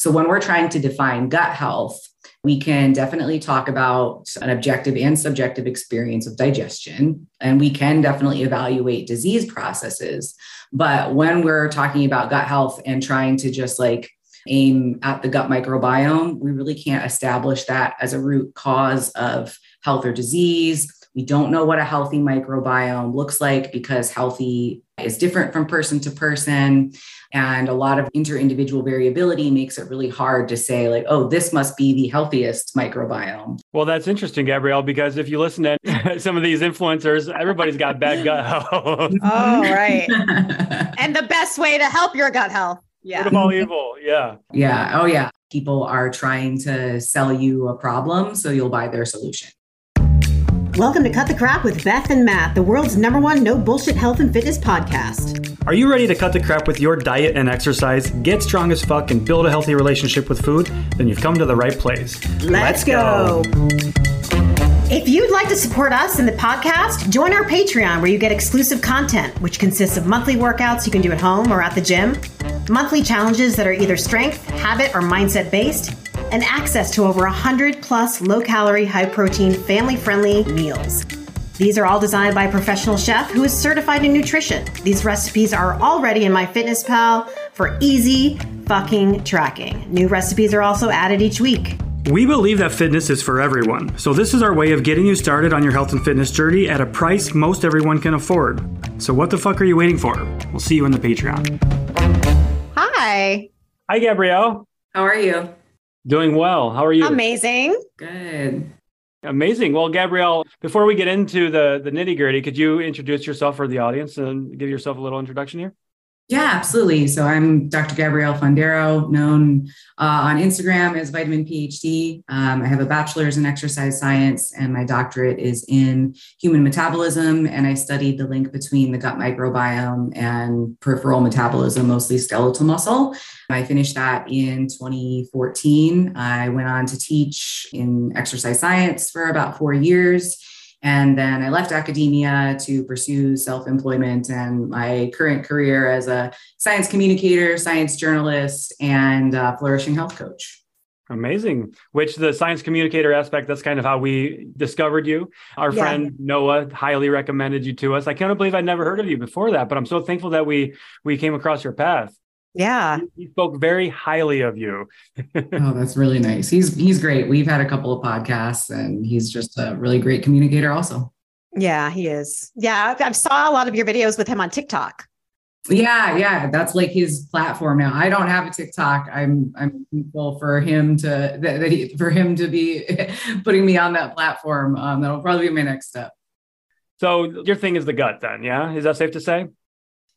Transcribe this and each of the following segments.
So when we're trying to define gut health, we can definitely talk about an objective and subjective experience of digestion, and we can definitely evaluate disease processes. But when we're talking about gut health and trying to just like aim at the gut microbiome, we really can't establish that as a root cause of health or disease. We don't know what a healthy microbiome looks like because healthy is different from person to person. And a lot of inter-individual variability makes it really hard to say, like, oh, this must be the healthiest microbiome. Well, that's interesting, Gabrielle, because if you listen to some of these influencers, everybody's got bad gut health. oh, right. and the best way to help your gut health. Yeah. of all evil. Yeah. Yeah. Oh, yeah. People are trying to sell you a problem, so you'll buy their solution. Welcome to Cut the Crap with Beth and Matt, the world's number one no bullshit health and fitness podcast. Are you ready to cut the crap with your diet and exercise, get strong as fuck, and build a healthy relationship with food? Then you've come to the right place. Let's, Let's go. go. If you'd like to support us in the podcast, join our Patreon where you get exclusive content, which consists of monthly workouts you can do at home or at the gym, monthly challenges that are either strength, habit, or mindset based and access to over 100 plus low calorie, high protein, family friendly meals. These are all designed by a professional chef who is certified in nutrition. These recipes are already in MyFitnessPal for easy fucking tracking. New recipes are also added each week. We believe that fitness is for everyone, so this is our way of getting you started on your health and fitness journey at a price most everyone can afford. So, what the fuck are you waiting for? We'll see you in the Patreon. Hi. Hi, Gabrielle. How are you? Doing well. How are you? Amazing. Good. Amazing. Well, Gabrielle, before we get into the the nitty gritty, could you introduce yourself for the audience and give yourself a little introduction here? Yeah, absolutely. So I'm Dr. Gabrielle Fundaro, known uh, on Instagram as Vitamin PhD. Um, I have a bachelor's in exercise science, and my doctorate is in human metabolism. And I studied the link between the gut microbiome and peripheral metabolism, mostly skeletal muscle. I finished that in 2014. I went on to teach in exercise science for about four years. And then I left academia to pursue self employment and my current career as a science communicator, science journalist, and flourishing health coach. Amazing. Which the science communicator aspect, that's kind of how we discovered you. Our yeah. friend Noah highly recommended you to us. I can't believe I'd never heard of you before that, but I'm so thankful that we we came across your path. Yeah. He, he spoke very highly of you. oh, that's really nice. He's he's great. We've had a couple of podcasts and he's just a really great communicator also. Yeah, he is. Yeah, I saw a lot of your videos with him on TikTok. Yeah, yeah, that's like his platform now. I don't have a TikTok. I'm I'm thankful for him to that, that he, for him to be putting me on that platform. Um, that'll probably be my next step. So your thing is the gut, then, yeah? Is that safe to say?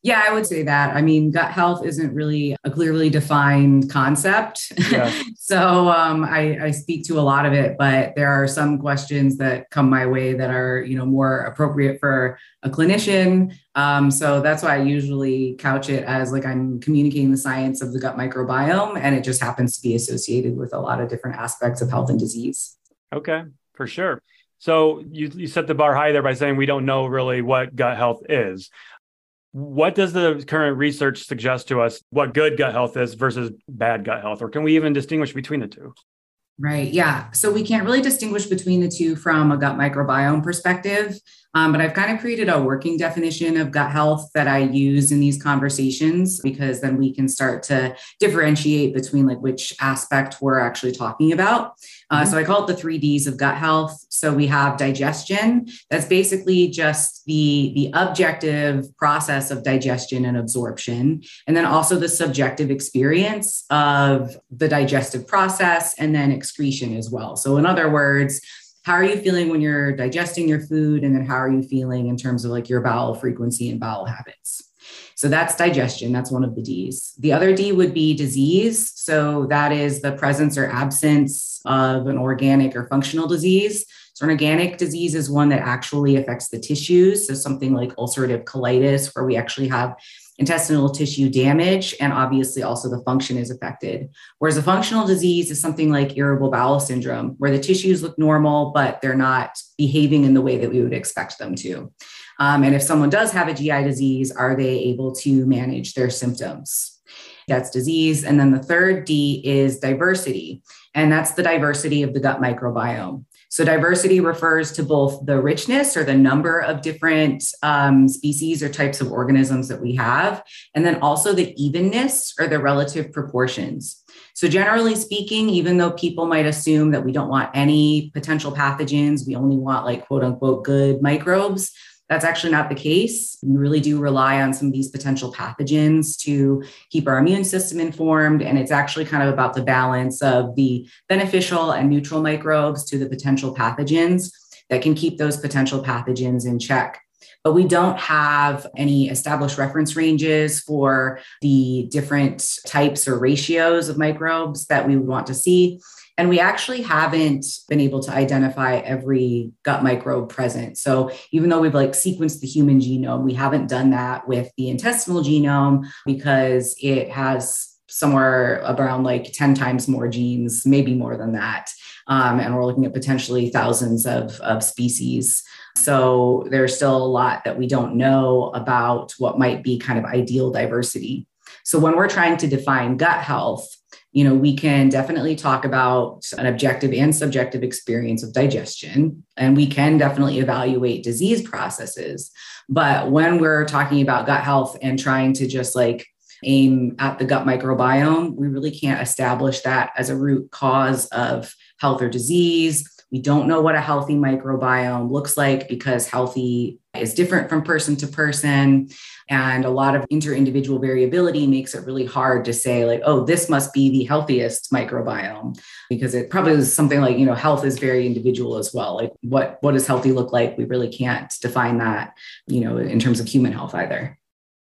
Yeah, I would say that. I mean, gut health isn't really a clearly defined concept. Yeah. so um, I, I, speak to a lot of it, but there are some questions that come my way that are, you know, more appropriate for a clinician. Um, so that's why I usually couch it as like I'm communicating the science of the gut microbiome, and it just happens to be associated with a lot of different aspects of health and disease. Okay, for sure. So you, you set the bar high there by saying we don't know really what gut health is. What does the current research suggest to us what good gut health is versus bad gut health? Or can we even distinguish between the two? Right. Yeah. So we can't really distinguish between the two from a gut microbiome perspective. Um, but I've kind of created a working definition of gut health that I use in these conversations because then we can start to differentiate between like which aspect we're actually talking about. Uh, mm-hmm. So I call it the three Ds of gut health. So we have digestion. That's basically just the the objective process of digestion and absorption, and then also the subjective experience of the digestive process, and then excretion as well. So in other words how are you feeling when you're digesting your food and then how are you feeling in terms of like your bowel frequency and bowel habits so that's digestion. That's one of the d's. The other d would be disease. So that is the presence or absence of an organic or functional disease. So an organic disease is one that actually affects the tissues. So something like ulcerative colitis where we actually have intestinal tissue damage, and obviously also the function is affected. Whereas a functional disease is something like irritable bowel syndrome, where the tissues look normal, but they're not behaving in the way that we would expect them to. Um, and if someone does have a GI disease, are they able to manage their symptoms? That's disease. And then the third D is diversity, and that's the diversity of the gut microbiome. So, diversity refers to both the richness or the number of different um, species or types of organisms that we have, and then also the evenness or the relative proportions. So, generally speaking, even though people might assume that we don't want any potential pathogens, we only want like quote unquote good microbes, that's actually not the case. We really do rely on some of these potential pathogens to keep our immune system informed. And it's actually kind of about the balance of the beneficial and neutral microbes to the potential pathogens that can keep those potential pathogens in check. But we don't have any established reference ranges for the different types or ratios of microbes that we would want to see. And we actually haven't been able to identify every gut microbe present. So even though we've like sequenced the human genome, we haven't done that with the intestinal genome because it has somewhere around like 10 times more genes, maybe more than that. Um, and we're looking at potentially thousands of, of species. So there's still a lot that we don't know about what might be kind of ideal diversity. So when we're trying to define gut health, you know, we can definitely talk about an objective and subjective experience of digestion, and we can definitely evaluate disease processes. But when we're talking about gut health and trying to just like aim at the gut microbiome, we really can't establish that as a root cause of health or disease. We don't know what a healthy microbiome looks like because healthy is different from person to person. And a lot of inter-individual variability makes it really hard to say, like, oh, this must be the healthiest microbiome, because it probably is something like, you know, health is very individual as well. Like what what does healthy look like? We really can't define that, you know, in terms of human health either.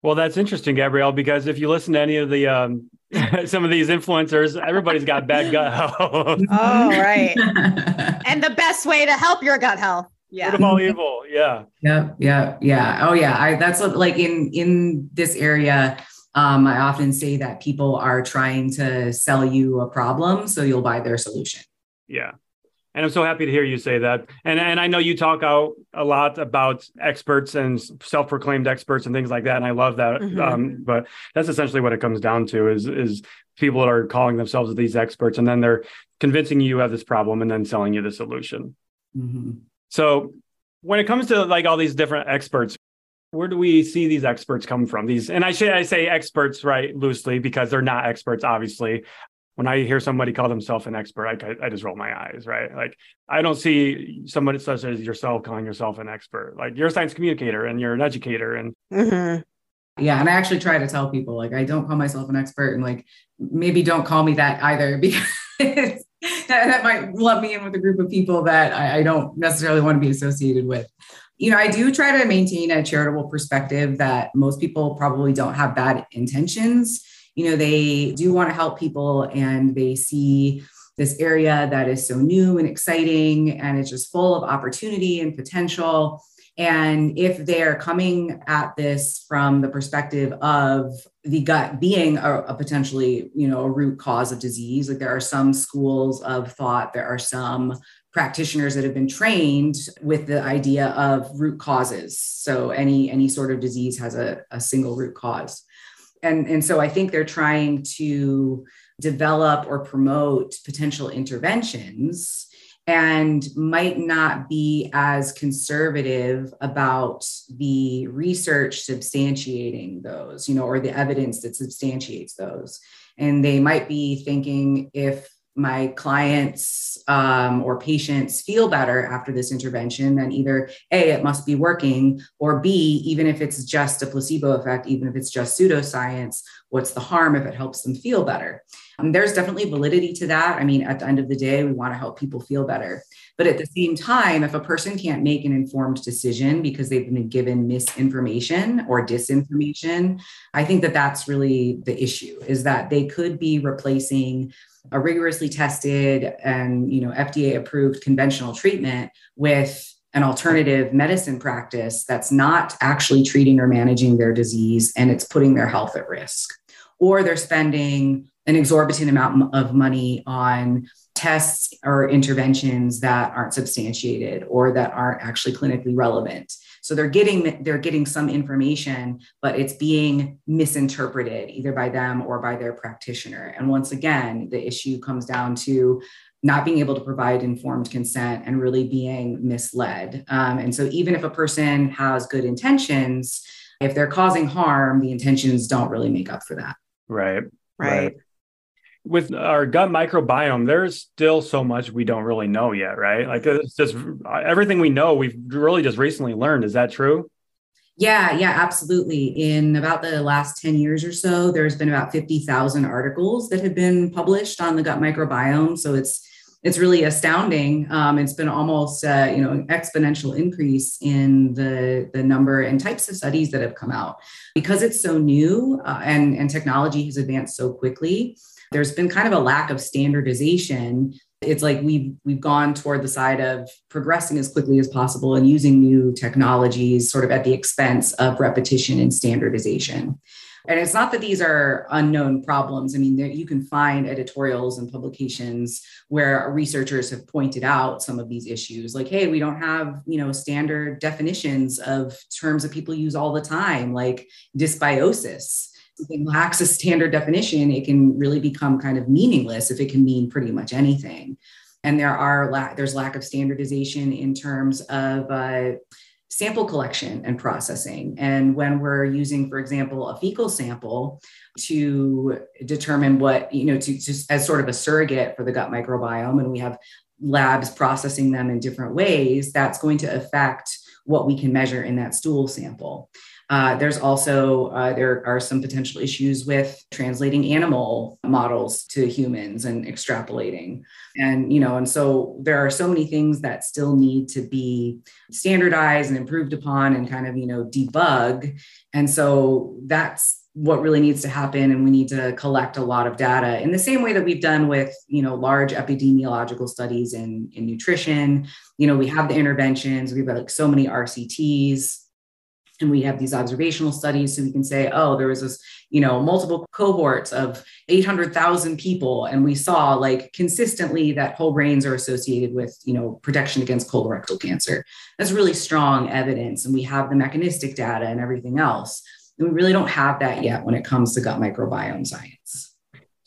Well, that's interesting, Gabrielle, because if you listen to any of the um, some of these influencers, everybody's got bad gut health. oh, right. and the best way to help your gut health. Yeah. Of all evil. Yeah. Yeah. Yeah. Yeah. Oh, yeah. I, that's what, like in in this area. Um, I often say that people are trying to sell you a problem, so you'll buy their solution. Yeah. And I'm so happy to hear you say that. And and I know you talk out a lot about experts and self-proclaimed experts and things like that. And I love that. Mm-hmm. Um, but that's essentially what it comes down to is is people that are calling themselves these experts and then they're convincing you you have this problem and then selling you the solution. Mm-hmm. So when it comes to like all these different experts, where do we see these experts come from? These and I should I say experts right loosely because they're not experts, obviously when I hear somebody call themselves an expert, I, I just roll my eyes, right? Like I don't see somebody such as yourself calling yourself an expert. Like you're a science communicator and you're an educator, and mm-hmm. yeah, and I actually try to tell people like I don't call myself an expert, and like maybe don't call me that either because that, that might lump me in with a group of people that I, I don't necessarily want to be associated with you know, I do try to maintain a charitable perspective that most people probably don't have bad intentions you know, they do want to help people and they see this area that is so new and exciting and it's just full of opportunity and potential. And if they're coming at this from the perspective of the gut being a, a, potentially, you know, a root cause of disease, like there are some schools of thought, there are some practitioners that have been trained with the idea of root causes. So any any sort of disease has a, a single root cause and and so i think they're trying to develop or promote potential interventions and might not be as conservative about the research substantiating those you know or the evidence that substantiates those. And they might be thinking if my clients um, or patients feel better after this intervention, then either A, it must be working, or B, even if it's just a placebo effect, even if it's just pseudoscience, what's the harm if it helps them feel better? Um, there's definitely validity to that. I mean, at the end of the day, we want to help people feel better. But at the same time, if a person can't make an informed decision because they've been given misinformation or disinformation, I think that that's really the issue is that they could be replacing a rigorously tested and you know FDA approved conventional treatment with an alternative medicine practice that's not actually treating or managing their disease and it's putting their health at risk. Or they're spending an exorbitant amount of money on tests or interventions that aren't substantiated or that aren't actually clinically relevant So they're getting they're getting some information, but it's being misinterpreted either by them or by their practitioner. And once again, the issue comes down to not being able to provide informed consent and really being misled. Um, and so even if a person has good intentions, if they're causing harm, the intentions don't really make up for that. Right. Right. right. With our gut microbiome, there's still so much we don't really know yet, right? Like it's just everything we know, we've really just recently learned. Is that true? Yeah, yeah, absolutely. In about the last 10 years or so, there's been about 50,000 articles that have been published on the gut microbiome. So it's it's really astounding. Um, it's been almost uh, you know an exponential increase in the the number and types of studies that have come out because it's so new uh, and and technology has advanced so quickly. There's been kind of a lack of standardization. It's like we've we've gone toward the side of progressing as quickly as possible and using new technologies sort of at the expense of repetition and standardization. And it's not that these are unknown problems. I mean, there, you can find editorials and publications where researchers have pointed out some of these issues, like, hey, we don't have, you know, standard definitions of terms that people use all the time, like dysbiosis. Something lacks a standard definition, it can really become kind of meaningless if it can mean pretty much anything. And there are la- there's lack of standardization in terms of uh, sample collection and processing. And when we're using, for example, a fecal sample to determine what, you know, to just as sort of a surrogate for the gut microbiome, and we have labs processing them in different ways, that's going to affect what we can measure in that stool sample. Uh, there's also uh, there are some potential issues with translating animal models to humans and extrapolating, and you know, and so there are so many things that still need to be standardized and improved upon, and kind of you know debug. And so that's what really needs to happen and we need to collect a lot of data in the same way that we've done with you know large epidemiological studies in, in nutrition. You know we have the interventions we've got like so many rcts and we have these observational studies so we can say oh there was this you know multiple cohorts of 800000 people and we saw like consistently that whole grains are associated with you know protection against colorectal cancer. That's really strong evidence and we have the mechanistic data and everything else. And we really don't have that yet when it comes to gut microbiome science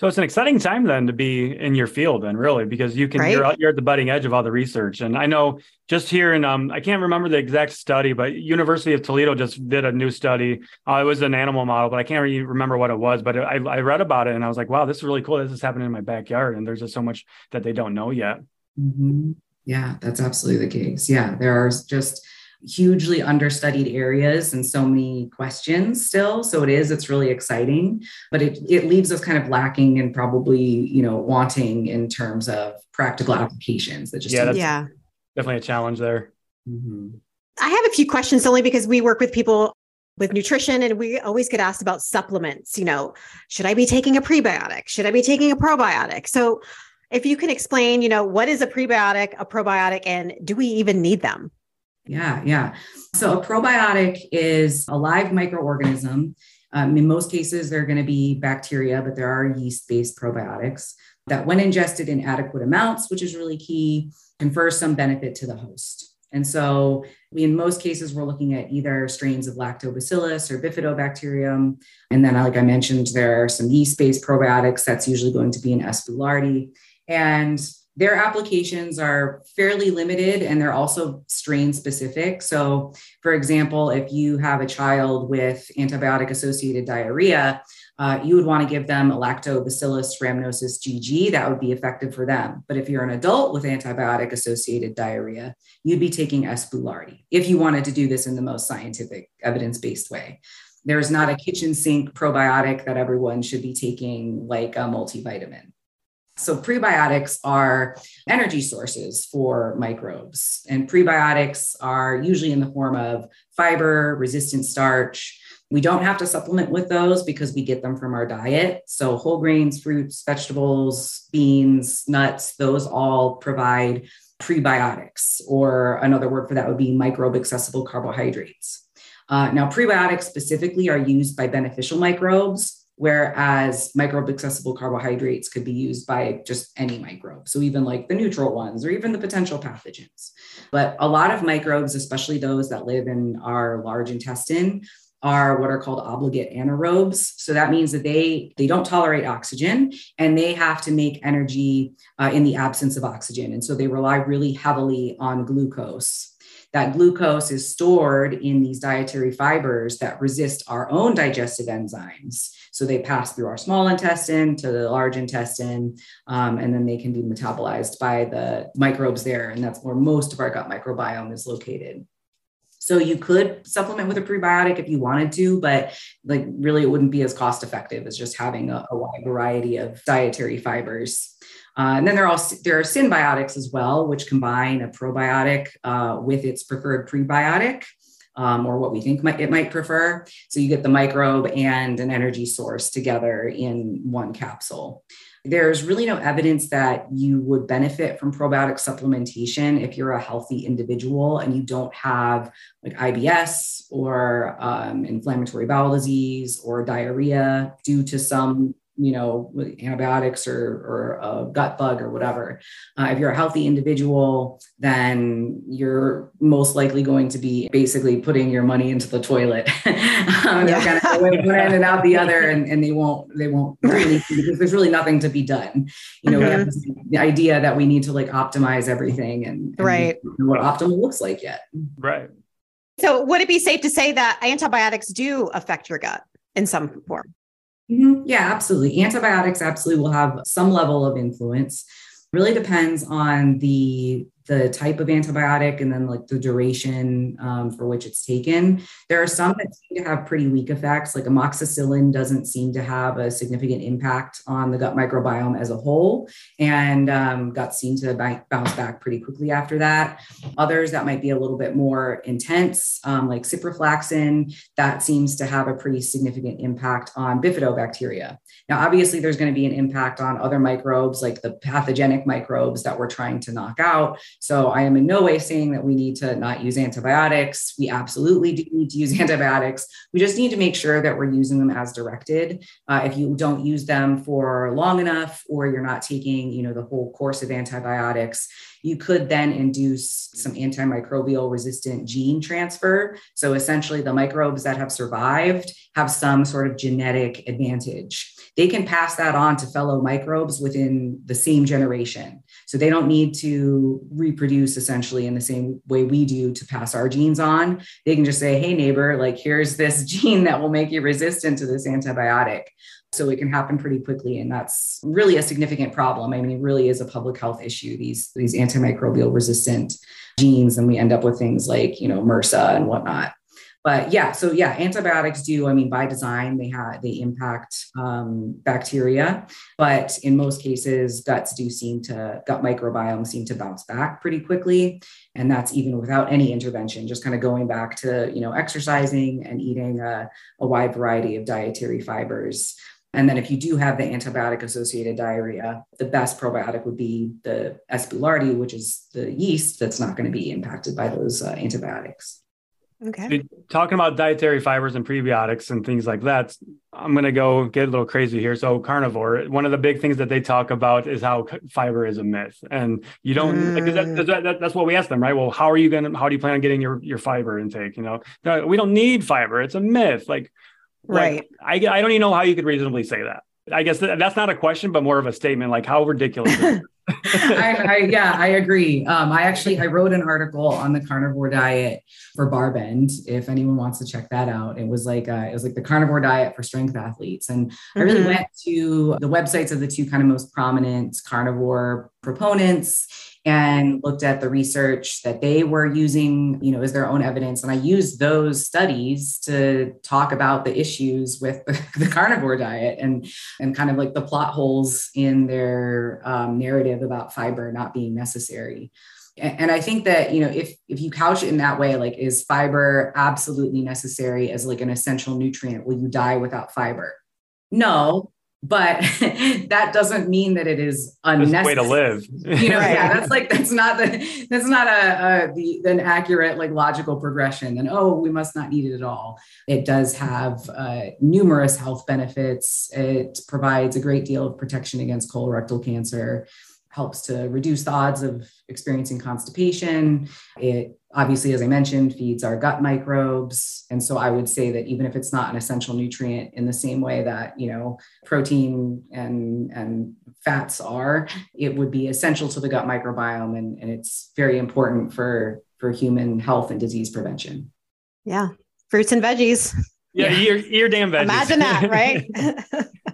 so it's an exciting time then to be in your field, and really, because you can right? you're, you're at the budding edge of all the research. And I know just here in um, I can't remember the exact study, but University of Toledo just did a new study. Uh, it was an animal model, but I can't really remember what it was. But I, I read about it, and I was like, wow, this is really cool. This is happening in my backyard, and there's just so much that they don't know yet. Mm-hmm. Yeah, that's absolutely the case. Yeah, there are just hugely understudied areas and so many questions still. So it is it's really exciting but it, it leaves us kind of lacking and probably you know wanting in terms of practical applications that just yeah, yeah. definitely a challenge there. Mm-hmm. i have a few questions only because we work with people with nutrition and we always get asked about supplements you know should i be taking a prebiotic? Should i be taking a probiotic? So if you can explain you know what is a prebiotic a probiotic and do we even need them yeah, yeah. So a probiotic is a live microorganism. Um, in most cases, they're going to be bacteria, but there are yeast based probiotics that, when ingested in adequate amounts, which is really key, confer some benefit to the host. And so, we, in most cases, we're looking at either strains of lactobacillus or bifidobacterium. And then, like I mentioned, there are some yeast based probiotics. That's usually going to be an S. boulardii. And their applications are fairly limited and they're also strain specific. So, for example, if you have a child with antibiotic associated diarrhea, uh, you would want to give them a lactobacillus rhamnosus GG. That would be effective for them. But if you're an adult with antibiotic associated diarrhea, you'd be taking S. if you wanted to do this in the most scientific, evidence based way. There's not a kitchen sink probiotic that everyone should be taking, like a multivitamin. So, prebiotics are energy sources for microbes, and prebiotics are usually in the form of fiber, resistant starch. We don't have to supplement with those because we get them from our diet. So, whole grains, fruits, vegetables, beans, nuts, those all provide prebiotics, or another word for that would be microbe accessible carbohydrates. Uh, now, prebiotics specifically are used by beneficial microbes whereas microbe accessible carbohydrates could be used by just any microbe. So even like the neutral ones or even the potential pathogens. But a lot of microbes, especially those that live in our large intestine, are what are called obligate anaerobes. So that means that they they don't tolerate oxygen and they have to make energy uh, in the absence of oxygen, and so they rely really heavily on glucose. That glucose is stored in these dietary fibers that resist our own digestive enzymes. So they pass through our small intestine to the large intestine, um, and then they can be metabolized by the microbes there. And that's where most of our gut microbiome is located. So you could supplement with a prebiotic if you wanted to, but like really it wouldn't be as cost effective as just having a, a wide variety of dietary fibers. Uh, and then there are there are synbiotics as well, which combine a probiotic uh, with its preferred prebiotic. Um, or what we think might, it might prefer. So you get the microbe and an energy source together in one capsule there's really no evidence that you would benefit from probiotic supplementation if you're a healthy individual and you don't have like IBS or um, inflammatory bowel disease or diarrhea due to some you know, antibiotics or, or a gut bug or whatever. Uh, if you're a healthy individual, then you're most likely going to be basically putting your money into the toilet. um, yeah. They're kind of one end and out the other, and, and they won't they won't really because there's really nothing to be done. You know, mm-hmm. the idea that we need to like optimize everything and, and right what optimal looks like yet. Right. So would it be safe to say that antibiotics do affect your gut in some form? Mm-hmm. Yeah, absolutely. Antibiotics absolutely will have some level of influence. Really depends on the the type of antibiotic and then like the duration um, for which it's taken. There are some that seem to have pretty weak effects, like amoxicillin doesn't seem to have a significant impact on the gut microbiome as a whole, and um, guts seem to bounce back pretty quickly after that. Others that might be a little bit more intense, um, like ciprofloxacin, that seems to have a pretty significant impact on bifidobacteria. Now, obviously, there's going to be an impact on other microbes, like the pathogenic microbes that we're trying to knock out. So I am in no way saying that we need to not use antibiotics. We absolutely do need to use antibiotics. We just need to make sure that we're using them as directed. Uh, if you don't use them for long enough, or you're not taking, you know, the whole course of antibiotics, you could then induce some antimicrobial resistant gene transfer. So essentially, the microbes that have survived have some sort of genetic advantage. They can pass that on to fellow microbes within the same generation. So they don't need to reproduce essentially in the same way we do to pass our genes on. They can just say, hey, neighbor, like here's this gene that will make you resistant to this antibiotic. So it can happen pretty quickly. And that's really a significant problem. I mean, it really is a public health issue, these, these antimicrobial resistant genes. And we end up with things like, you know, MRSA and whatnot but yeah so yeah antibiotics do i mean by design they have they impact um, bacteria but in most cases guts do seem to gut microbiome seem to bounce back pretty quickly and that's even without any intervention just kind of going back to you know exercising and eating a, a wide variety of dietary fibers and then if you do have the antibiotic associated diarrhea, the best probiotic would be the S. which is the yeast that's not going to be impacted by those uh, antibiotics. Okay. Talking about dietary fibers and prebiotics and things like that, I'm going to go get a little crazy here. So, carnivore, one of the big things that they talk about is how fiber is a myth. And you don't, mm. like, that, that, that, that's what we ask them, right? Well, how are you going to, how do you plan on getting your, your fiber intake? You know, no, we don't need fiber. It's a myth. Like, right. Like, I, I don't even know how you could reasonably say that. I guess that's not a question, but more of a statement. Like, how ridiculous I, I, yeah, I agree. Um, I actually I wrote an article on the carnivore diet for Barbend. If anyone wants to check that out, it was like uh, it was like the carnivore diet for strength athletes, and mm-hmm. I really mm-hmm. went to the websites of the two kind of most prominent carnivore proponents and looked at the research that they were using, you know, as their own evidence. And I used those studies to talk about the issues with the carnivore diet and, and kind of like the plot holes in their um, narrative about fiber not being necessary. And I think that, you know, if if you couch it in that way, like is fiber absolutely necessary as like an essential nutrient? Will you die without fiber? No, but that doesn't mean that it is unnecessary. way to live. you know, right. yeah, that's like that's not the that's not a, a the an accurate like logical progression. And oh, we must not eat it at all. It does have uh, numerous health benefits. It provides a great deal of protection against colorectal cancer helps to reduce the odds of experiencing constipation. It obviously, as I mentioned, feeds our gut microbes. And so I would say that even if it's not an essential nutrient in the same way that, you know, protein and, and fats are, it would be essential to the gut microbiome. And, and it's very important for, for human health and disease prevention. Yeah. Fruits and veggies. Yeah, yeah. Ear, ear damn veggies. Imagine that, right?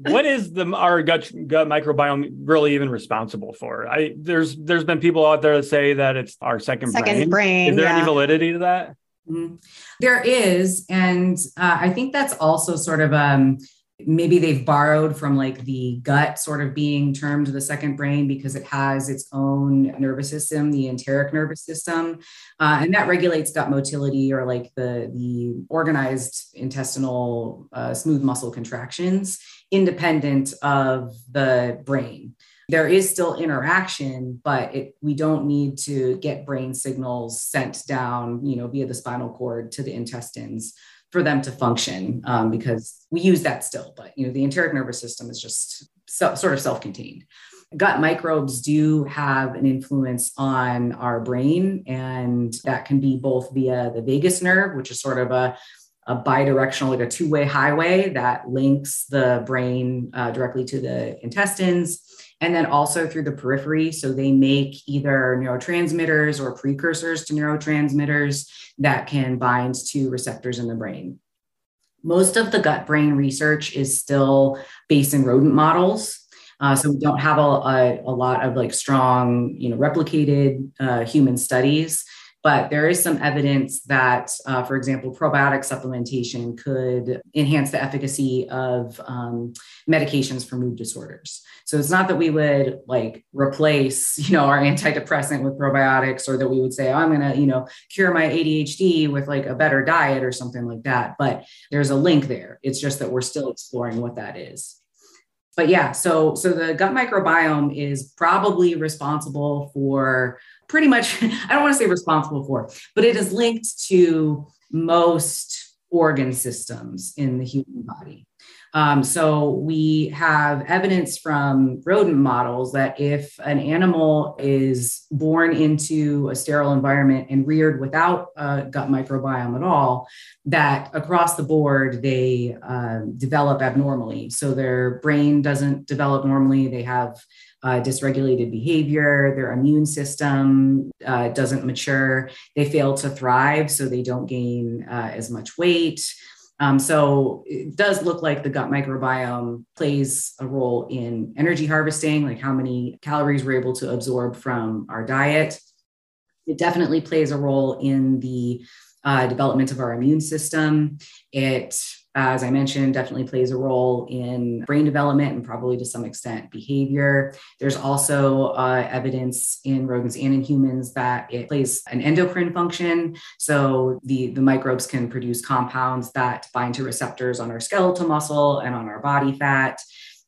what is the our gut gut microbiome really even responsible for? I there's there's been people out there that say that it's our second, second brain. brain. Is there yeah. any validity to that? Mm-hmm. There is, and uh, I think that's also sort of um, maybe they've borrowed from like the gut sort of being termed the second brain because it has its own nervous system the enteric nervous system uh, and that regulates gut motility or like the the organized intestinal uh, smooth muscle contractions independent of the brain. There is still interaction but it, we don't need to get brain signals sent down you know via the spinal cord to the intestines for them to function um, because we use that still but you know the enteric nervous system is just so, sort of self-contained. Gut microbes do have an influence on our brain and that can be both via the vagus nerve which is sort of a a bidirectional, like a two way highway that links the brain uh, directly to the intestines. And then also through the periphery. So they make either neurotransmitters or precursors to neurotransmitters that can bind to receptors in the brain. Most of the gut brain research is still based in rodent models. Uh, so we don't have a, a, a, lot of like strong, you know, replicated uh, human studies. But there is some evidence that, uh, for example, probiotic supplementation could enhance the efficacy of um, medications for mood disorders. So it's not that we would like replace, you know, our antidepressant with probiotics, or that we would say, oh, I'm going to, you know, cure my ADHD with like a better diet or something like that. But there's a link there. It's just that we're still exploring what that is but yeah so so the gut microbiome is probably responsible for pretty much, I don't want to say responsible for, but it is linked to most organ systems in the human body. Um, so we have evidence from rodent models that if an animal is born into a sterile environment and reared without a gut microbiome at all, that across the board they um, develop abnormally. So their brain doesn't develop normally. They have uh, dysregulated behavior, their immune system uh, doesn't mature, they fail to thrive, so they don't gain uh, as much weight. Um, so it does look like the gut microbiome plays a role in energy harvesting, like how many calories we're able to absorb from our diet. It definitely plays a role in the uh, development of our immune system. It as I mentioned, definitely plays a role in brain development and probably to some extent behavior. There's also uh, evidence in rodents and in humans that it plays an endocrine function. So the, the microbes can produce compounds that bind to receptors on our skeletal muscle and on our body fat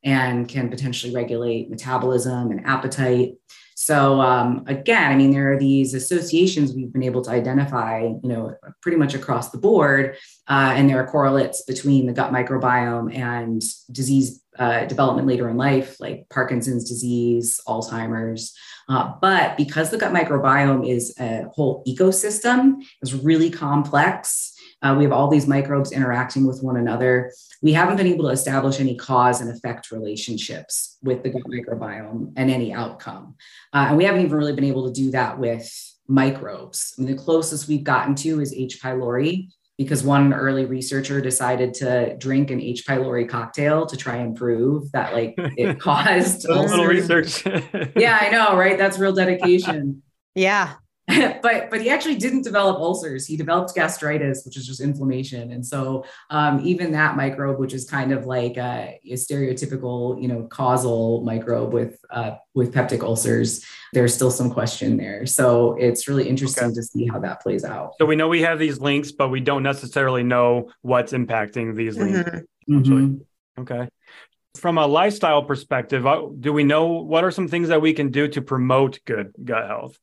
and can potentially regulate metabolism and appetite. So um, again, I mean, there are these associations we've been able to identify, you know, pretty much across the board, uh, and there are correlates between the gut microbiome and disease uh, development later in life, like Parkinson's disease, Alzheimer's. Uh, but because the gut microbiome is a whole ecosystem, it's really complex. Uh, we have all these microbes interacting with one another. We haven't been able to establish any cause and effect relationships with the gut microbiome and any outcome. Uh, and we haven't even really been able to do that with microbes. I mean, the closest we've gotten to is H. pylori, because one early researcher decided to drink an H. pylori cocktail to try and prove that like it caused a little research. yeah, I know, right? That's real dedication. yeah. but but he actually didn't develop ulcers. He developed gastritis, which is just inflammation. And so um, even that microbe, which is kind of like a, a stereotypical, you know, causal microbe with uh, with peptic ulcers, there's still some question there. So it's really interesting okay. to see how that plays out. So we know we have these links, but we don't necessarily know what's impacting these links. Mm-hmm. Mm-hmm. Okay. From a lifestyle perspective, uh, do we know what are some things that we can do to promote good gut health?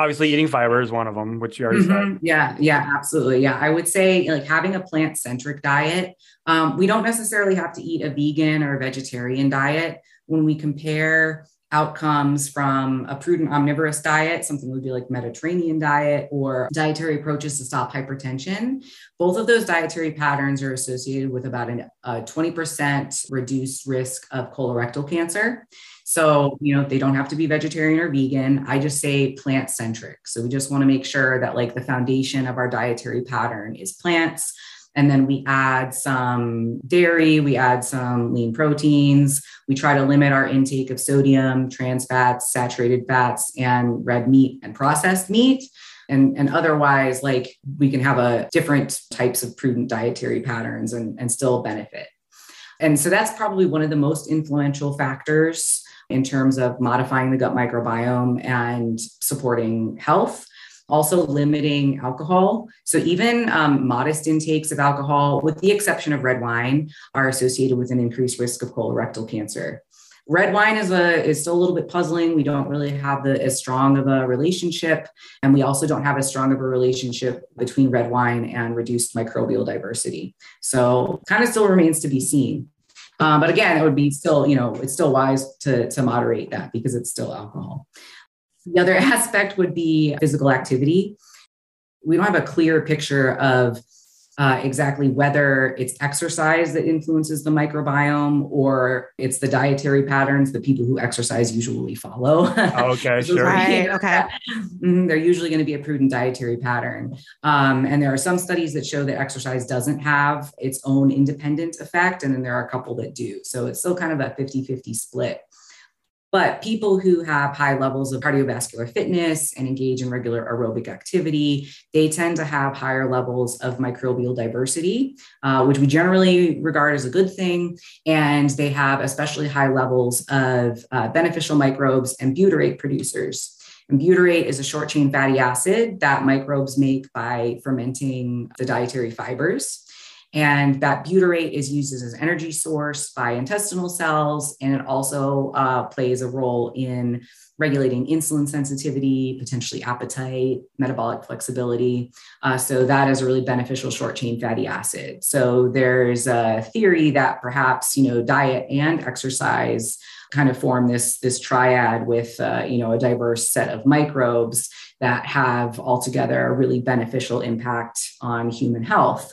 Obviously, eating fiber is one of them, which you already mm-hmm. said. Yeah, yeah, absolutely. Yeah, I would say like having a plant centric diet. Um, we don't necessarily have to eat a vegan or a vegetarian diet. When we compare outcomes from a prudent omnivorous diet, something would be like Mediterranean diet or dietary approaches to stop hypertension. Both of those dietary patterns are associated with about an, a 20% reduced risk of colorectal cancer. So, you know, they don't have to be vegetarian or vegan. I just say plant centric. So, we just want to make sure that like the foundation of our dietary pattern is plants and then we add some dairy, we add some lean proteins. We try to limit our intake of sodium, trans fats, saturated fats, and red meat and processed meat. And, and otherwise, like we can have a different types of prudent dietary patterns and, and still benefit. And so that's probably one of the most influential factors in terms of modifying the gut microbiome and supporting health also limiting alcohol. So even um, modest intakes of alcohol, with the exception of red wine, are associated with an increased risk of colorectal cancer. Red wine is a is still a little bit puzzling. We don't really have the as strong of a relationship, and we also don't have as strong of a relationship between red wine and reduced microbial diversity. So kind of still remains to be seen. Um, but again, it would be still, you know, it's still wise to, to moderate that because it's still alcohol. The other aspect would be physical activity. We don't have a clear picture of uh, exactly whether it's exercise that influences the microbiome or it's the dietary patterns that people who exercise usually follow. Okay, sure. Right, okay. Mm-hmm, they're usually going to be a prudent dietary pattern. Um, and there are some studies that show that exercise doesn't have its own independent effect. And then there are a couple that do. So it's still kind of a 50 50 split. But people who have high levels of cardiovascular fitness and engage in regular aerobic activity, they tend to have higher levels of microbial diversity, uh, which we generally regard as a good thing. And they have especially high levels of uh, beneficial microbes and butyrate producers. And butyrate is a short chain fatty acid that microbes make by fermenting the dietary fibers. And that butyrate is used as an energy source by intestinal cells, and it also uh, plays a role in regulating insulin sensitivity, potentially appetite, metabolic flexibility. Uh, so that is a really beneficial short chain fatty acid. So there's a theory that perhaps you know diet and exercise kind of form this this triad with uh, you know a diverse set of microbes that have altogether a really beneficial impact on human health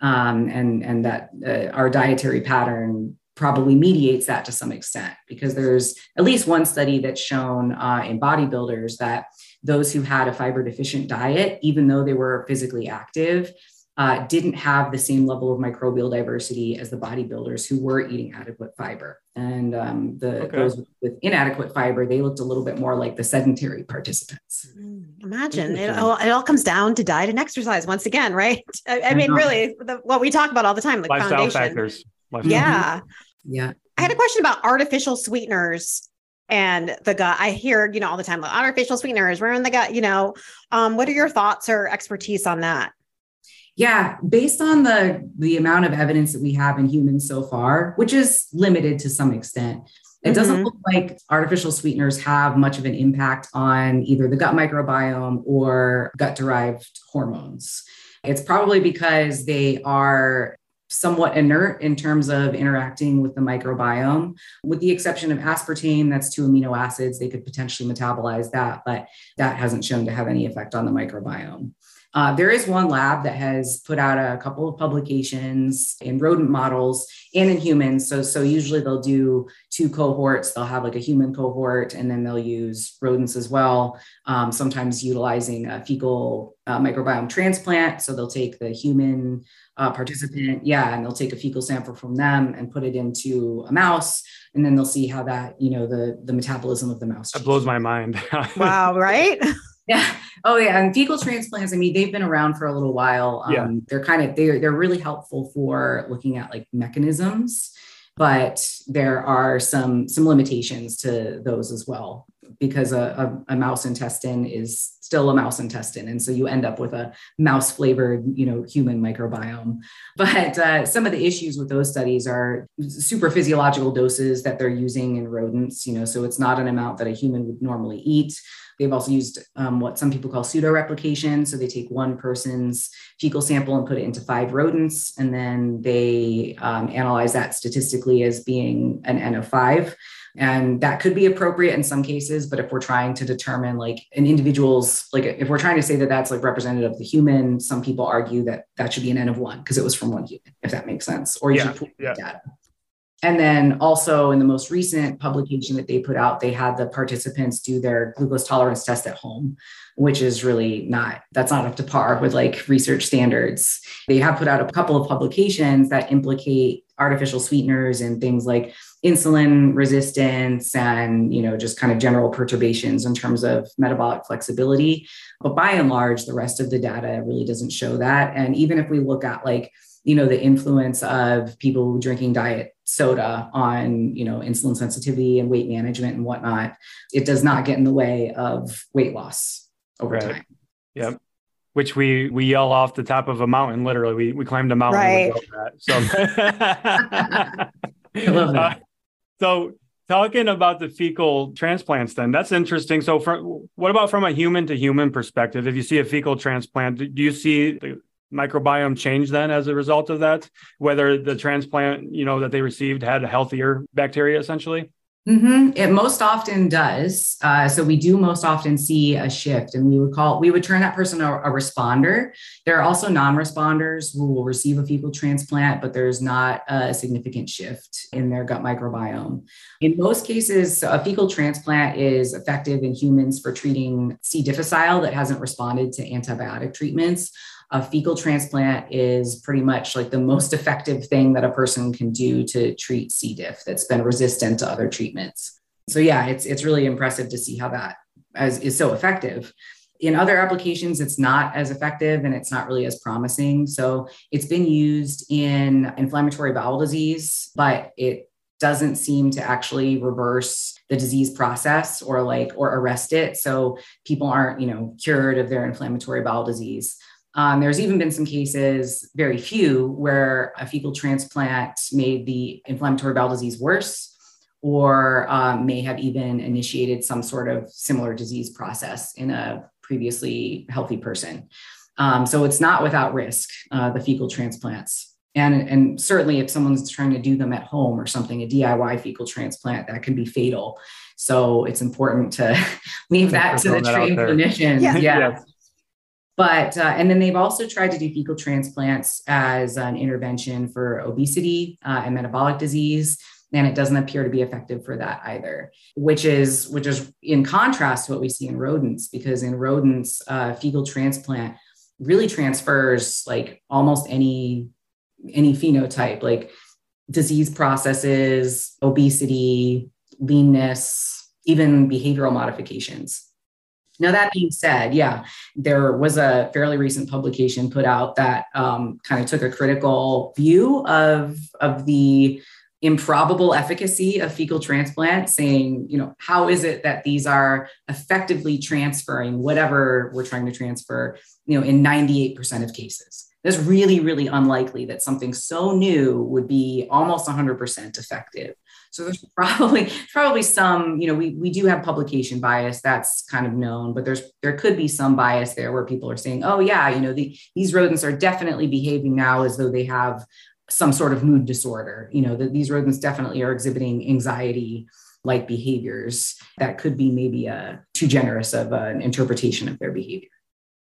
um, and and that uh, our dietary pattern probably mediates that to some extent because there's at least one study that's shown uh, in bodybuilders that those who had a fiber deficient diet, even though they were physically active, uh, didn't have the same level of microbial diversity as the bodybuilders who were eating adequate fiber. And um, the okay. those with inadequate fiber, they looked a little bit more like the sedentary participants. Mm, imagine it all, it all comes down to diet and exercise once again, right? I, I mean, really, the, what we talk about all the time, like lifestyle foundation. factors. Lifestyle. Yeah, yeah. I had a question about artificial sweeteners and the gut. I hear, you know, all the time, like artificial sweeteners, we're in the gut, you know. Um, what are your thoughts or expertise on that? Yeah, based on the the amount of evidence that we have in humans so far, which is limited to some extent, it doesn't mm-hmm. look like artificial sweeteners have much of an impact on either the gut microbiome or gut derived hormones. It's probably because they are somewhat inert in terms of interacting with the microbiome. With the exception of aspartame, that's two amino acids, they could potentially metabolize that, but that hasn't shown to have any effect on the microbiome. Uh, there is one lab that has put out a couple of publications in rodent models and in humans. So, so usually they'll do two cohorts. They'll have like a human cohort, and then they'll use rodents as well. Um, sometimes utilizing a fecal uh, microbiome transplant. So they'll take the human uh, participant, yeah, and they'll take a fecal sample from them and put it into a mouse, and then they'll see how that, you know, the the metabolism of the mouse. That blows my mind. wow! Right. Yeah. Oh yeah. And fecal transplants, I mean, they've been around for a little while. Um, yeah. They're kind of, they're, they're really helpful for looking at like mechanisms, but there are some, some limitations to those as well. Because a, a, a, mouse intestine is still a mouse intestine and so you end up with a mouse flavored you know human microbiome but uh, some of the issues with those studies are supraphysiological doses that they're using in rodents you know so it's not an amount that a human would normally eat They've also used um, what some people call pseudo replication. So they take one person's fecal sample and put it into five rodents, and then they um, analyze that statistically as being an N of five. And that could be appropriate in some cases, but if we're trying to determine like an individual's, like if we're trying to say that that's like representative of the human, some people argue that that should be an N of one because it was from one human, if that makes sense. Or you yeah, should yeah. data. And then also in the most recent publication that they put out, they had the participants do their glucose tolerance test at home, which is really not, that's not up to par with like research standards. They have put out a couple of publications that implicate artificial sweeteners and things like insulin resistance and you know just kind of general perturbations in terms of metabolic flexibility but by and large the rest of the data really doesn't show that and even if we look at like you know the influence of people drinking diet soda on you know insulin sensitivity and weight management and whatnot it does not get in the way of weight loss over right. time yep which we we yell off the top of a mountain literally we we climbed a mountain right. so I love that. Uh, So talking about the fecal transplants then that's interesting. So what about from a human to human perspective? If you see a fecal transplant do you see the microbiome change then as a result of that? Whether the transplant you know that they received had healthier bacteria essentially Mm-hmm. It most often does. Uh, so we do most often see a shift, and we would call we would turn that person a, a responder. There are also non-responders who will receive a fecal transplant, but there's not a significant shift in their gut microbiome. In most cases, a fecal transplant is effective in humans for treating C. difficile that hasn't responded to antibiotic treatments a fecal transplant is pretty much like the most effective thing that a person can do to treat C. diff that's been resistant to other treatments. So yeah, it's it's really impressive to see how that as, is so effective. In other applications, it's not as effective and it's not really as promising. So it's been used in inflammatory bowel disease, but it doesn't seem to actually reverse the disease process or like or arrest it so people aren't you know cured of their inflammatory bowel disease um, there's even been some cases, very few, where a fecal transplant made the inflammatory bowel disease worse or um, may have even initiated some sort of similar disease process in a previously healthy person. Um, so it's not without risk, uh, the fecal transplants. And, and certainly, if someone's trying to do them at home or something, a DIY fecal transplant, that can be fatal. So it's important to leave that to the trained clinician. Yeah. yeah. But, uh, and then they've also tried to do fecal transplants as an intervention for obesity uh, and metabolic disease. And it doesn't appear to be effective for that either, which is which is in contrast to what we see in rodents, because in rodents, uh, fecal transplant really transfers like almost any any phenotype, like disease processes, obesity, leanness, even behavioral modifications. Now, that being said, yeah, there was a fairly recent publication put out that um, kind of took a critical view of, of the improbable efficacy of fecal transplant, saying, you know, how is it that these are effectively transferring whatever we're trying to transfer, you know, in 98% of cases? It's really, really unlikely that something so new would be almost 100% effective. So there's probably probably some, you know, we we do have publication bias that's kind of known, but there's there could be some bias there where people are saying, oh yeah, you know, the, these rodents are definitely behaving now as though they have some sort of mood disorder. You know, that these rodents definitely are exhibiting anxiety like behaviors that could be maybe a too generous of an interpretation of their behavior.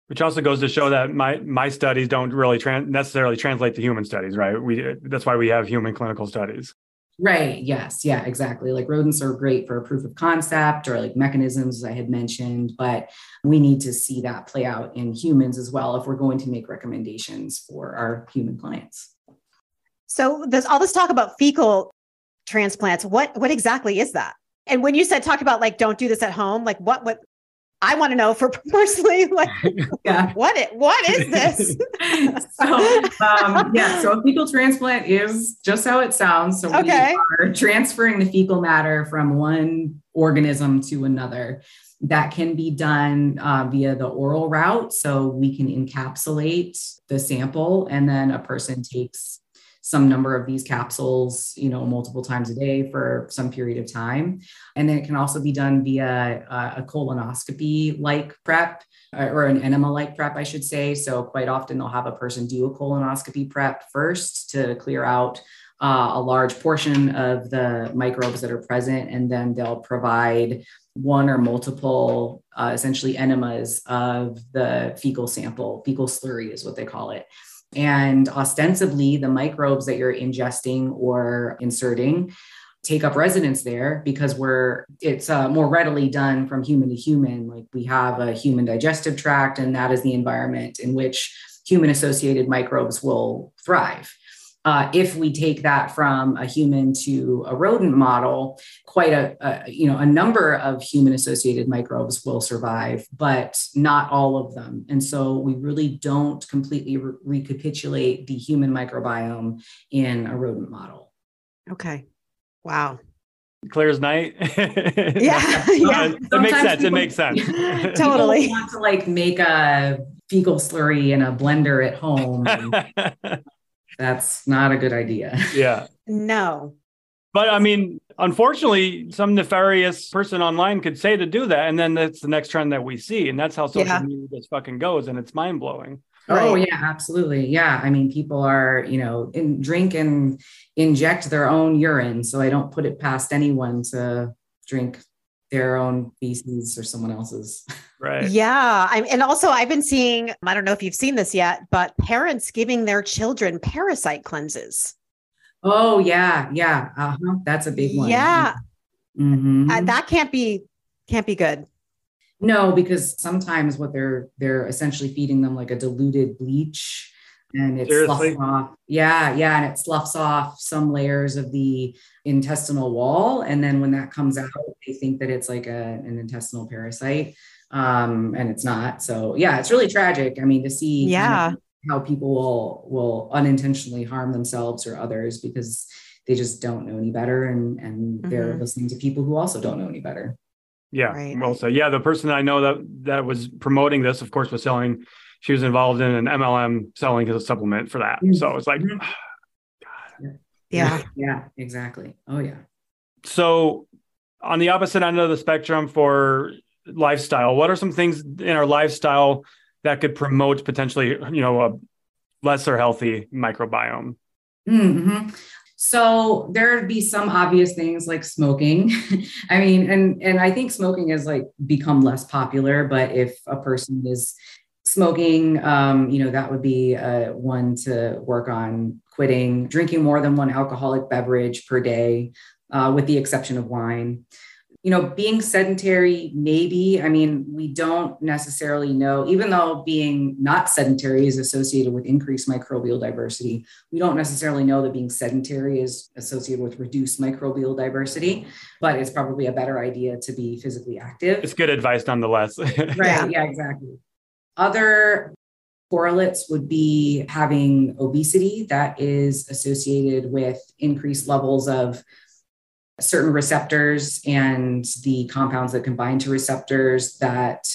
Which also goes to show that my my studies don't really necessarily translate to human studies right? We that's why we have human clinical studies Right. Yes. Yeah, exactly. Like rodents are great for a proof of concept or like mechanisms, as I had mentioned, but we need to see that play out in humans as well if we're going to make recommendations for our human clients. So there's all this talk about fecal transplants. What what exactly is that? And when you said talk about like don't do this at home, like what what I want to know for personally, like, Yeah. what it, what is this? so um, yeah, so a fecal transplant is just how it sounds. So Okay. we are transferring the fecal matter from one organism to another. That can be done uh, via the oral route. So we can encapsulate the sample, and then a person takes some number of these capsules, you know, multiple times a day for some period of time. And then it can also be done via uh, a colonoscopy like prep uh, or an enema like prep, I should say. So, quite often they'll have a person do a colonoscopy prep first to clear out uh, a large portion of the microbes that are present, and then they'll provide one or multiple uh, essentially enemas of the fecal sample. Fecal slurry is what they call it. And ostensibly, the microbes that you're ingesting or inserting take up residence there because we're it's uh, more readily done from human to human. Like we have a human digestive tract and that is the environment in which human associated microbes will thrive uh, if we take that from a human to a rodent model quite a, a you know a number of human associated microbes will survive but not all of them and so we really don't completely re- recapitulate the human microbiome in a rodent model Okay. Wow. Clear as night. Yeah. yeah. it makes Sometimes sense. It makes sense. Totally. People want to like make a fecal slurry in a blender at home. and that's not a good idea. yeah. No. But I mean, unfortunately, some nefarious person online could say to do that. And then that's the next trend that we see. And that's how social Yeah. media just fucking goes. And it's mind blowing. Oh yeah, absolutely. Yeah. I mean, people are, you know, in, drink and inject their own urine. So I don't put it past anyone to drink their own feces or someone else's. Right. Yeah. I'm, and also, I've been seeing, I don't know if you've seen this yet, but parents giving their children parasite cleanses. Oh yeah, yeah. Uh-huh. That's a big one. Yeah. Mhm. Uh, that can't be, can't be good. No, because sometimes what they're they're essentially feeding them like a diluted bleach and it Seriously? sloughs off. Yeah, yeah, and it sloughs off some layers of the intestinal wall. And then when that comes out, they think that it's like a, an intestinal parasite. Um, and it's not. So yeah, it's really tragic. I mean, to see kind Yeah. of how people will will unintentionally harm themselves or others because they just don't know any better and and they're Mhm. listening to people who also don't know any better. Yeah. Right. Well said. Yeah. The person I know that that was promoting this, of course, was selling. She was involved in an MLM selling as a supplement for that. Mhm. So it's like, Mhm. Yeah. Yeah, exactly. Oh yeah. so on the opposite end of the spectrum for lifestyle, what are some things in our lifestyle that could promote potentially, you know, a lesser healthy microbiome? hmm So there'd be some obvious things like smoking. I mean, and and I think smoking has like become less popular. But if a person is smoking, um, you know, that would be uh, one to work on quitting. Drinking more than one alcoholic beverage per day, uh, with the exception of wine. You know, being sedentary, maybe. I mean, we don't necessarily know, even though being not sedentary is associated with increased microbial diversity, we don't necessarily know that being sedentary is associated with reduced microbial diversity, but it's probably a better idea to be physically active. It's good advice nonetheless. Right. Yeah. Yeah. exactly. Other correlates would be having obesity that is associated with increased levels of certain receptors and the compounds that combine to receptors that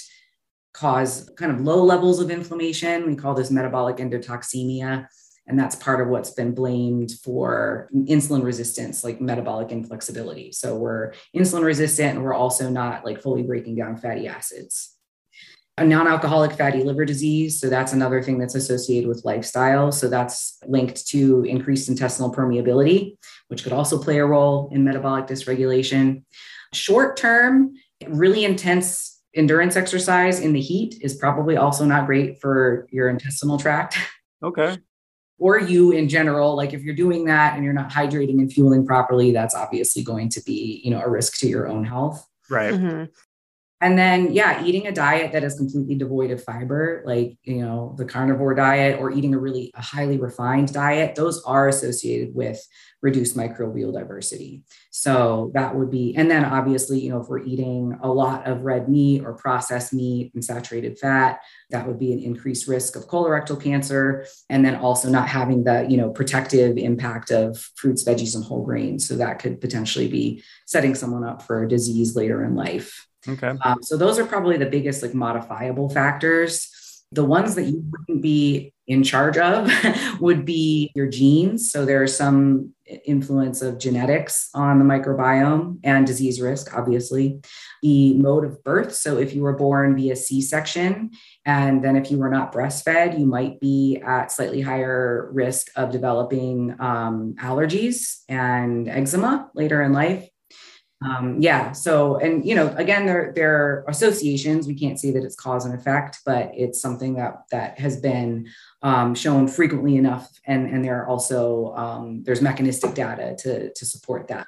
cause kind of low levels of inflammation. We call this metabolic endotoxemia. And that's part of what's been blamed for insulin resistance, like metabolic inflexibility. So we're insulin resistant and we're also not like fully breaking down fatty acids. A non alcoholic fatty liver disease. So that's another thing that's associated with lifestyle. So that's linked to increased intestinal permeability, which could also play a role in metabolic dysregulation. Short term, really intense endurance exercise in the heat is probably also not great for your intestinal tract okay. or you in general like if you're doing that and you're not hydrating and fueling properly that's obviously going to be you know a risk to your own health Right. Mhm. And then, yeah, eating a diet that is completely devoid of fiber, like, you know, the carnivore diet or eating a really a highly refined diet, those are associated with reduced microbial diversity. So that would be, and then obviously, you know, if we're eating a lot of red meat or processed meat and saturated fat, that would be an increased risk of colorectal cancer. And then also not having the, you know, protective impact of fruits, veggies, and whole grains. So that could potentially be setting someone up for a disease later in life. Okay. Um, so those are probably the biggest like modifiable factors. The ones that you wouldn't be in charge of would be your genes. So there are some influence of genetics on the microbiome and disease risk, obviously. The mode of birth. So if you were born via C section, and then if you were not breastfed, you might be at slightly higher risk of developing um, allergies and eczema later in life um, yeah so and you know again there there are associations we can't say that it's cause and effect but it's something that that has been um, shown frequently enough and and there are also um, there's mechanistic data to to support that.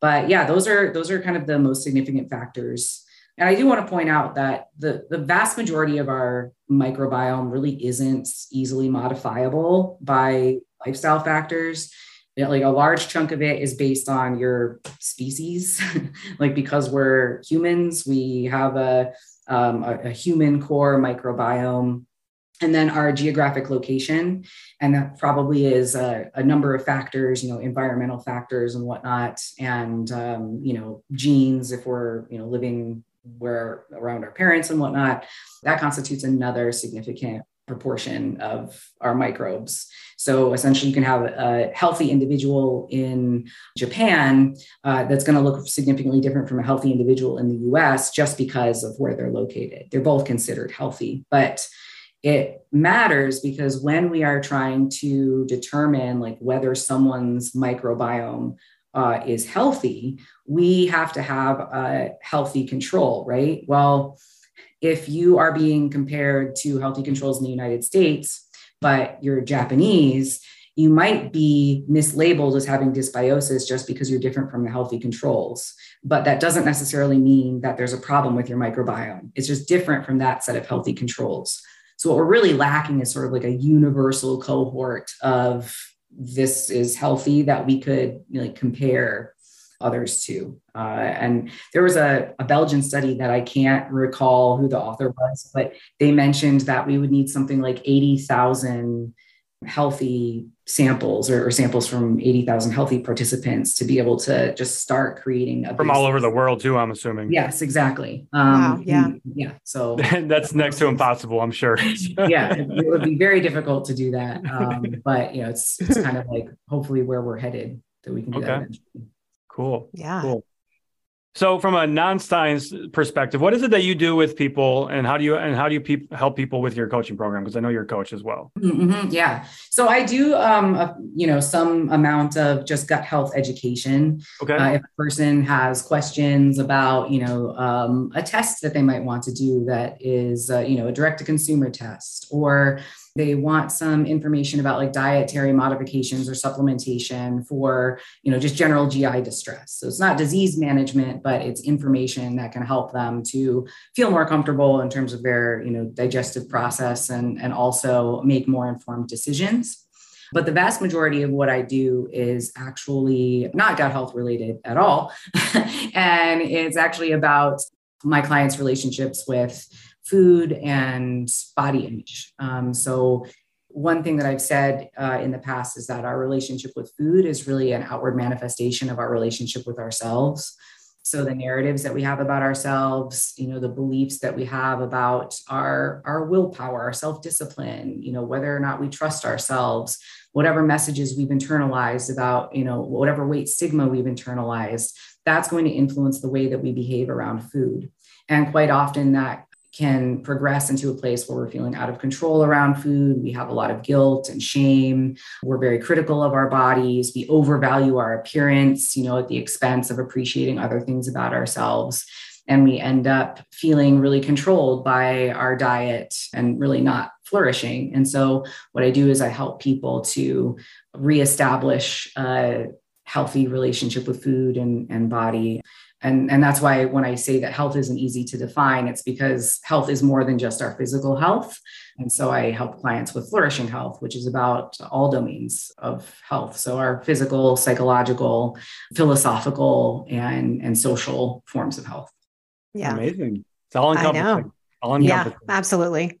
But yeah those are those are kind of the most significant factors. And i do want to point out that the the vast majority of our microbiome really isn't easily modifiable by lifestyle factors like a large chunk of it is based on your species. Like because we're humans we have a, um, a, a, human core microbiome. And then our geographic location and that probably is a, a number of factors you know environmental factors and whatnot. And um, you know genes if we're you know living where around our parents and whatnot that constitutes another significant proportion of our microbes. So essentially, you can have a healthy individual in Japan uh, that's going to look significantly different from a healthy individual in the US just because of where they're located. They're both considered healthy, but it matters because when we are trying to determine like whether someone's microbiome uh, is healthy, we have to have a healthy control, right? Well, if you are being compared to healthy controls in the United States, but you're Japanese, you might be mislabeled as having dysbiosis just because you're different from the healthy controls. But that doesn't necessarily mean that there's a problem with your microbiome. It's just different from that set of healthy controls. So, what we're really lacking is sort of like a universal cohort of this is healthy that we could like compare others too. Uh, and there was a, a, Belgian study that I can't recall who the author was, but they mentioned that we would need something like 80,000 healthy samples or, or samples from 80,000 healthy participants to be able to just start creating a from all over the world too, I'm assuming. Yes, exactly. Um, wow, yeah. Yeah. So that's next to impossible, I'm sure. yeah, it, it, would be very difficult to do that. Um, but you know, it's, it's kind of like hopefully where we're headed that we can do okay. that eventually. Cool. Yeah. Cool. So, from a non-science perspective, what is it that you do with people, and how do you and how do you pe- help people with your coaching program? Because I know you're a coach as well. Mm-hmm, yeah. So I do, um, a, you know, some amount of just gut health education. Okay. Uh, if a person has questions about, you know, um, a test that they might want to do that is, uh, you know, a direct-to-consumer test, or they want some information about like dietary modifications or supplementation for you know just general gi distress so it's not disease management but it's information that can help them to feel more comfortable in terms of their you know digestive process and and also make more informed decisions but the vast majority of what I do is actually not gut health related at all. and it's actually about my clients' relationships with food and body image. Um, so, one thing that I've said uh, in the past is that our relationship with food is really an outward manifestation of our relationship with ourselves. So the narratives that we have about ourselves, you know, the beliefs that we have about our our willpower, our self-discipline, you know, whether or not we trust ourselves, whatever messages we've internalized about, you know, whatever weight stigma we've internalized, that's going to influence the way that we behave around food. And quite often that can progress into a place where we're feeling out of control around food. We have a lot of guilt and shame. We're very critical of our bodies. We overvalue our appearance, you know, at the expense of appreciating other things about ourselves. And we end up feeling really controlled by our diet and really not flourishing. And so, what I do is I help people to reestablish a healthy relationship with food and, and body and and that's why when i say that health isn't easy to define it's because health is more than just our physical health. And so i help clients with flourishing health which is about all domains of health. So our physical psychological philosophical and and social forms of health. Yeah. Amazing. It's all encompassing. All encompassing. yeah absolutely.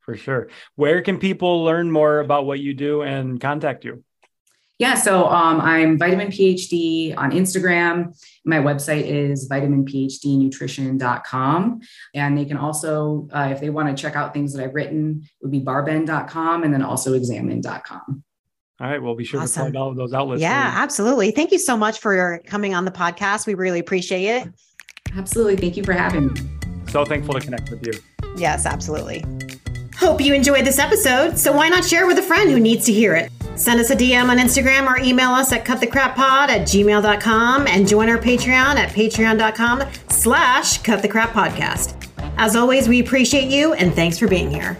For sure. Where can people learn more about what you do and contact you yeah, so um, I'm Vitamin PhD on Instagram. My website is vitaminphdnutrition.com. And they can also, uh, if they want to check out things that I've written, it would be barbend.com and then also examine.com. All right. We'll be sure awesome. to plug all of those outlets. Yeah, absolutely. Thank you so much for coming on the podcast. We really appreciate it. Absolutely. Thank you for having me. So thankful to connect with you. Yes, absolutely. Hope you enjoyed this episode. So why not share with a friend who needs to hear it? Send us a DM on Instagram or email us at cutthecrappod at gmail.com and join our Patreon at patreon.com slash cutthecrappodcast. As always, we appreciate you and thanks for being here.